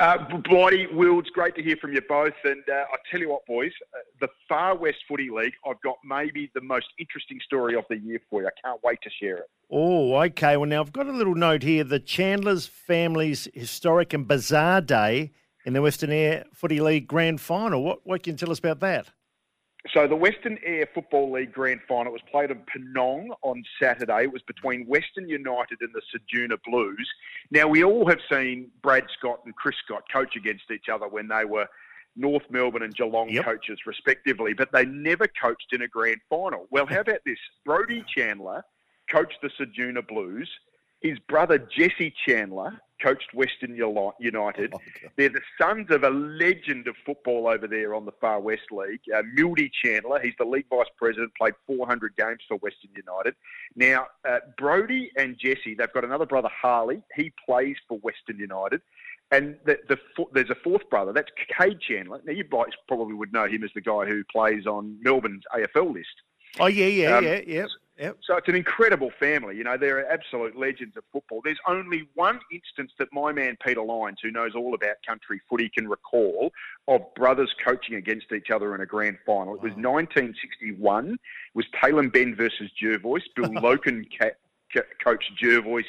Uh, Blighty, Will, it's great to hear from you both. And uh, I tell you what, boys, uh, the Far West Footy League, I've got maybe the most interesting story of the year for you. I can't wait to share it. Oh, okay. Well, now I've got a little note here. The Chandler's Family's Historic and Bizarre Day in the Western Eyre Footy League Grand Final. What, what can you tell us about that? So the Western Eyre Football League Grand Final was played in Penong on Saturday. It was between Western United and the Ceduna Blues. Now we all have seen Brad Scott and Chris Scott coach against each other when they were North Melbourne and Geelong Yep. coaches respectively, but they never coached in a grand final. Well, how about this? Brody Chandler coached the Ceduna Blues. His brother Jesse Chandler coached Western Uni- United. They're the sons of a legend of football over there on the Far West League, uh, Mildy Chandler. He's the league vice president, played 400 games for Western United. Now, uh, Brody and Jesse, they've got another brother, Harley. He plays for Western United. And the, the, there's a fourth brother, that's Kade Chandler. Now, you guys probably would know him as the guy who plays on Melbourne's AFL list. Oh, yeah, yeah, Um, yeah, yeah. Yep. So it's an incredible family. You know, they're absolute legends of football. There's only one instance that my man Peter Lyons, who knows all about country footy, can recall of brothers coaching against each other in a grand final. It was 1961. It was Tailem Bend versus Jervois. Bill Loken ca- ca- coached Jervois.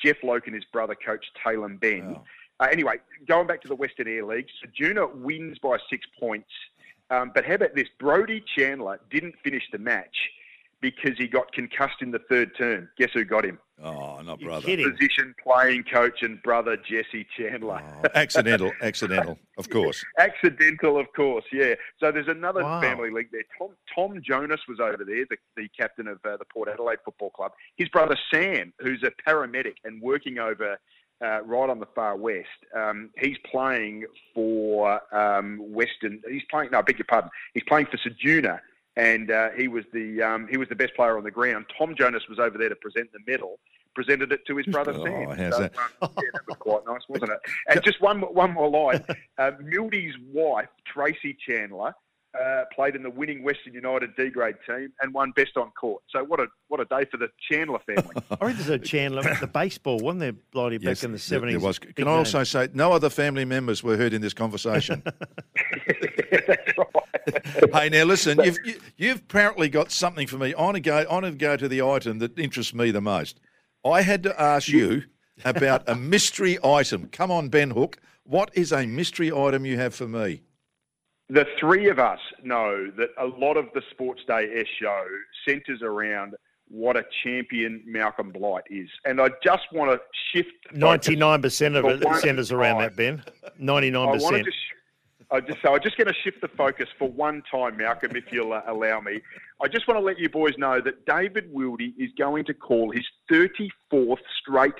Jeff Loken, his brother, coached Tailem Bend. Uh, anyway, going back to the Western Eyre League, Ceduna wins by six points. Um, but how about this? Brody Chandler didn't finish the match because he got concussed in the third term. Guess who got him? Oh, not brother. kidding. Position playing coach and brother Jesse Chandler. Oh, accidental, accidental, of course. Accidental, of course, yeah. So there's another Wow. family league there. Tom, Tom Jonas was over there, the, the captain of uh, the Port Adelaide Football Club. His brother Sam, who's a paramedic and working over uh, right on the far west, um, he's playing for um, Western. He's playing. No, I beg your pardon. He's playing for Ceduna, and uh, he was the um, he was the best player on the ground. Tom Jonas was over there to present the medal. Presented it to his brother Oh, Sam. how's that? um, yeah, that was quite nice, wasn't it? And just one more- one more line. Uh, Mildy's wife, Tracy Chandler, uh, played in the winning Western United D grade team and won best on court. So what a what a day for the Chandler family. I read there's a Chandler at the baseball, wasn't there, Blighty, back Yes, in the 70s? there was. Big Can I also name. say no other family members were heard in this conversation? That's right. hey, now listen, you've you, you've apparently got something for me. I want to go. I want to go to the item that interests me the most. I had to ask you about a mystery item. Come on, Ben Hook. What is a mystery item you have for me? The three of us know that a lot of the Sports Day S show centres around what a champion Malcolm Blight is, and I just want to shift. 99% of it centres around that, Ben. I want to 99%. just, I just, so I'm just going to shift the focus for one time, Malcolm, if you'll uh, allow me. I just want to let you boys know that David Wildy is going to call his 34th straight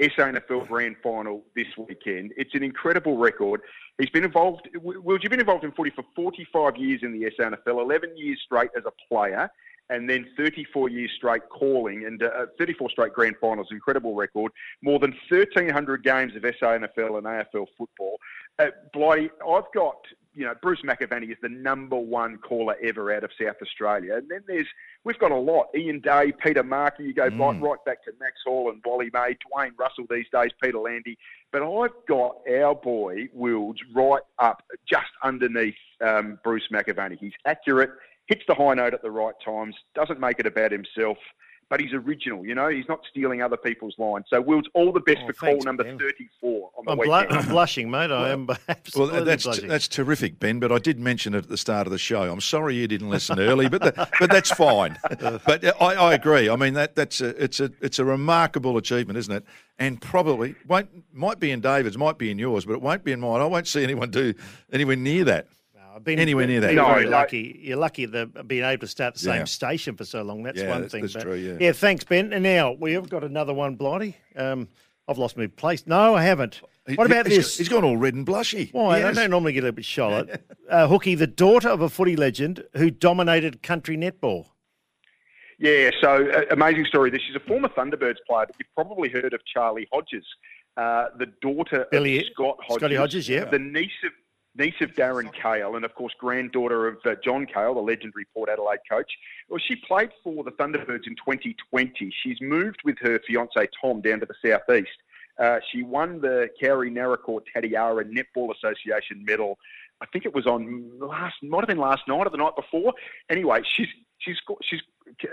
SANFL Grand Final this weekend. It's an incredible record. He's been involved. Wildy, you've been involved in footy for 45 years in the SANFL, 11 years straight as a player. And then 34 years straight calling and uh, 34 straight grand finals, incredible record. More than 1,300 games of SANFL and AFL football. Uh, Blighty, I've got, you know, Bruce McAvaney is the number one caller ever out of South Australia. And then there's, we've got a lot. Ian Day, Peter Markey, you go right, right back to Max Hall and Wally May, Dwayne Russell these days, Peter Landy. But I've got our boy, Wilds, right up just underneath um, Bruce McAvaney. He's accurate, hits the high note at the right times, doesn't make it about himself. but he's original. You know, he's not stealing other people's lines. So, Wills, all the best Oh, for thanks, call number Ben. 34 on the I'm, blu- weekend. I'm blushing, mate. I am Well, absolutely that's blushing. that's terrific, Ben. But I did mention it at the start of the show. I'm sorry you didn't listen early, but the, but that's fine. but uh, I, I agree. I mean that that's a it's a it's a remarkable achievement, isn't it? And probably won't might be in David's, might be in yours, but it won't be in mine. I won't see anyone do anywhere near that. I've been anywhere near that. been No, very no. lucky. You're lucky that being able to start the same Yeah. station for so long. That's Yeah, one that's- thing. that's but- true, yeah. thanks, Ben. And now we have got another one, Blighty. Um, I've lost my place. No, I haven't. What about he's- this? He's gone all red and blushy. Why? Yes. I don't normally get a bit Charlotte. uh, Hooky, the daughter of a footy legend who dominated country netball. Yeah, so uh, amazing story. This is a former Thunderbirds player, but you've probably heard of Charlee Hodges, uh, the daughter Billy- of Scott Hodges. Scotty Hodges, yeah. The niece of niece of Darren Cahill, and of course granddaughter of uh, John Cahill, the legendary Port Adelaide coach. Well, she played for the Thunderbirds in 2020. She's moved with her fiance Tom down to the southeast. Uh, she won the Kowree Naracoorte Tatiara Netball Association medal. I think it was on last, might have been last night or the night before. Anyway, she's she's she's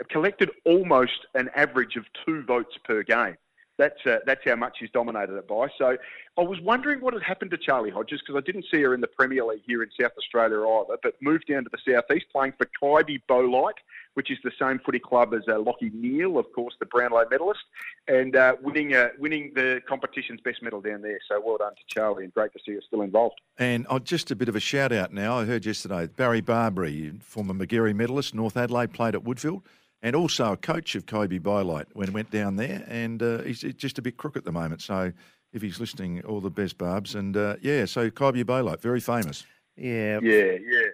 collected almost an average of two votes per game. That's uh, that's how much she's dominated it by. So I was wondering what had happened to Charlee Hodges because I didn't see her in the Premier League here in South Australia either, but moved down to the southeast playing for Kybybolite, which is the same footy club as uh, Lachie Neale, of course, the Brownlow medalist, and uh, winning uh, winning the competition's best medal down there. So well done to Charlee, and great to see her still involved. And oh, just a bit of a shout out now. I heard yesterday Barry Barbary, former Magarey medalist, North Adelaide, played at Woodfield, and also a coach of Kybybolite when went down there. And uh, he's just a bit crook at the moment. So if he's listening, all the best, Barbs. And uh, yeah, so Kybybolite, very famous. Yeah. Yeah, yeah.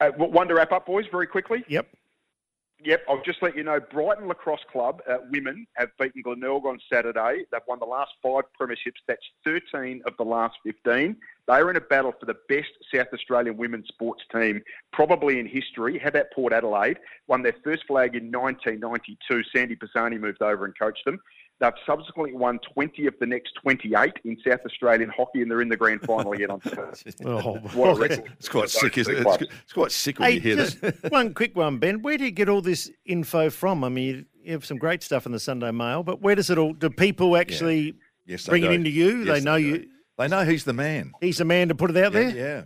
Uh, one to wrap up, boys, very quickly. Yep. Yep, I'll just let you know Brighton Lacrosse Club uh, women have beaten Glenelg on Saturday. They've won the last five premierships. That's 13 of the last 15. They are in a battle for the best South Australian women's sports team, probably in history. How about Port Adelaide? Won their first flag in 1992. Sandy Pisani moved over and coached them. They've subsequently won 20 of the next 28 in South Australian hockey, and they're in the grand final yet on Thursday. Oh, What a record. It's quite sick, isn't it? It's, it's quite sick when Hey, you hear just that. one quick one, Ben. Where do you get all this info from? I mean, you- you have some great stuff in the Sunday Mail, but where does it all? Do people actually Yes, they bring it into you? Yes, they know do. you. They know he's the man. He's the man to put it out Yeah, there. yeah.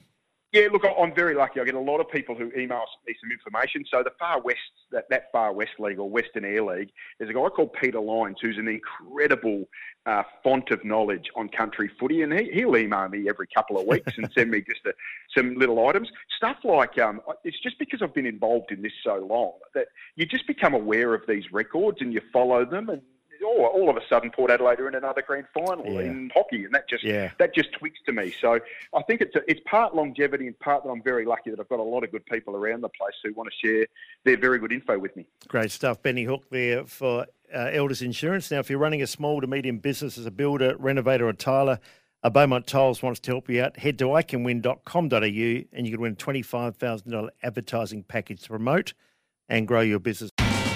Yeah, look, I'm very lucky. I get a lot of people who email me some information. So the Far West, that, that Far West League or Western Eyre League, there's a guy called Peter Lyons who's an incredible uh, font of knowledge on country footy, and he, he'll email me every couple of weeks and send me just a, some little items. Stuff like um, it's just because I've been involved in this so long that you just become aware of these records and you follow them and. Oh, all of a sudden, Port Adelaide are in another grand final Yeah. in hockey, and that just Yeah. that just tweaks to me. So I think it's a, it's part longevity and part that I'm very lucky that I've got a lot of good people around the place who want to share their very good info with me. Great stuff. Benny Hook there for uh, Elders Insurance. Now, if you're running a small to medium business as a builder, renovator, or tiler, uh, Beaumont Tiles wants to help you out. Head to iCanWin.com.au and you can win a $25,000 advertising package to promote and grow your business.